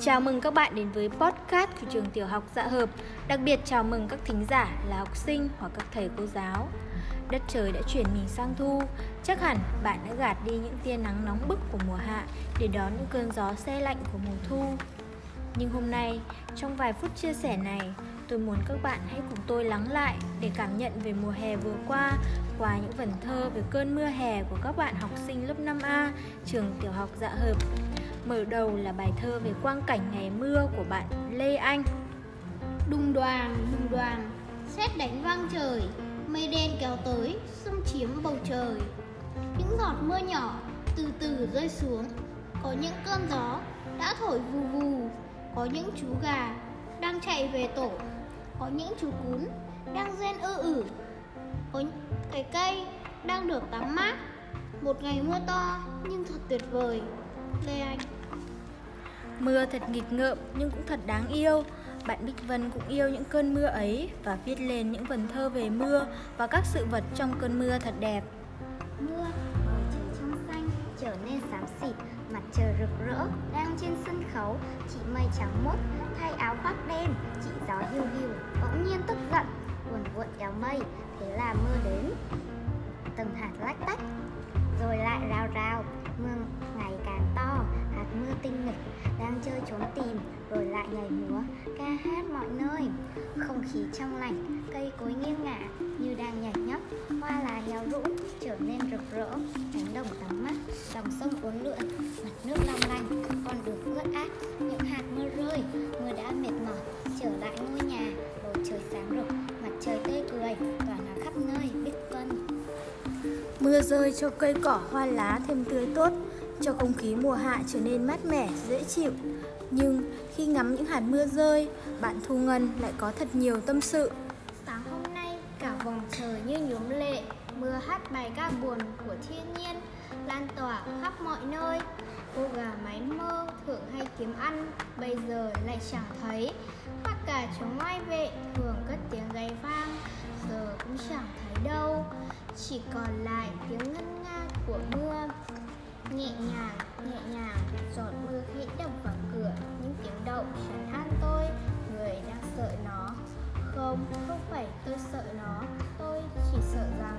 Chào mừng các bạn đến với podcast của trường tiểu học Dạ Hợp. Đặc biệt chào mừng các thính giả là học sinh hoặc các thầy cô giáo. Đất trời đã chuyển mình sang thu. Chắc hẳn bạn đã gạt đi những tia nắng nóng bức của mùa hạ Để đón những cơn gió se lạnh của mùa thu. Nhưng hôm nay, trong vài phút chia sẻ này Tôi muốn các bạn hãy cùng tôi lắng lại để cảm nhận về mùa hè vừa qua qua những vần thơ về cơn mưa hè của các bạn học sinh lớp 5A trường tiểu học Dạ Hợp. Mở đầu là bài thơ về quang cảnh ngày mưa của bạn Lê Anh. Đùng đoàn, đùng đoàn, xét đánh vang trời, mây đen kéo tới, xâm chiếm bầu trời. Những giọt mưa nhỏ từ từ rơi xuống, có những cơn gió đã thổi vù vù, có những chú gà đang chạy về tổ, có những chú cún đang rên ư ử, có cái cây đang được tắm mát. Một ngày mưa to nhưng thật tuyệt vời. Lê Anh Mưa thật nghịch ngợm nhưng cũng thật đáng yêu. Bạn Bích Vân cũng yêu những cơn mưa ấy và viết lên những vần thơ về mưa và các sự vật trong cơn mưa thật đẹp. Mưa, bầu trời trong xanh trở nên xám xịt, mặt trời rực rỡ đang trên sân khấu, chị mây trắng mốt thay áo khoác đen, chị gió hiu hiu bỗng nhiên tức giận, buồn vụn kéo mây, rồi lại nhảy múa ca hát mọi nơi. Không khí trong lành cây cối nghiêng ngả như đang nhảy nhót. Hoa lá héo rũ trở nên rực rỡ cánh đồng tắm mát dòng sông uốn lượn mặt nước long lanh. Còn được ướt át những hạt mưa rơi mưa đã mệt mỏi. Trở lại ngôi nhà bầu trời sáng rực mặt trời tươi cười tỏa nắng khắp nơi bích vân Mưa rơi cho cây cỏ hoa lá thêm tươi tốt, cho không khí mùa hạ trở nên mát mẻ, dễ chịu. Nhưng khi ngắm những hạt mưa rơi, bạn Thu Ngân lại có thật nhiều tâm sự. Sáng hôm nay, cả vòng trời như nhuốm lệ, mưa hát bài ca buồn của thiên nhiên, lan tỏa khắp mọi nơi. Cô gà máy mơ thường hay kiếm ăn, bây giờ lại chẳng thấy. hoặc cả chống ngoài vệ thường cất tiếng gáy vang, giờ cũng chẳng thấy đâu. Chỉ còn lại tiếng ngân nga của mưa nhẹ nhàng nhẹ nhàng giọt trấn an tôi. Người đang sợ nó. Không không phải tôi sợ nó. Tôi chỉ sợ rằng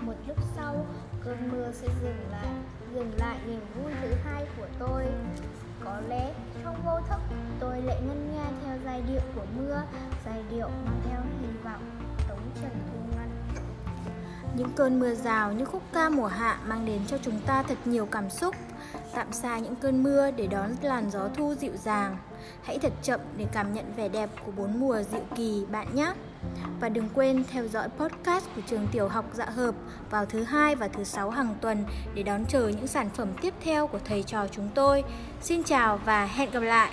một lúc sau, cơn mưa sẽ dừng lại dừng lại niềm vui thứ hai của tôi. Có lẽ trong vô thức, tôi lại ngân nga theo giai điệu của mưa, giai điệu mang theo hy vọng, tống trần thu ngân. Những cơn mưa rào như khúc ca mùa hạ mang đến cho chúng ta thật nhiều cảm xúc. Tạm xa những cơn mưa để đón làn gió thu dịu dàng. Hãy thật chậm để cảm nhận vẻ đẹp của bốn mùa dịu kỳ, bạn nhé. Và đừng quên theo dõi podcast của trường tiểu học Dạ Hợp vào thứ hai và thứ sáu hàng tuần để đón chờ những sản phẩm tiếp theo của thầy trò chúng tôi. Xin chào và hẹn gặp lại.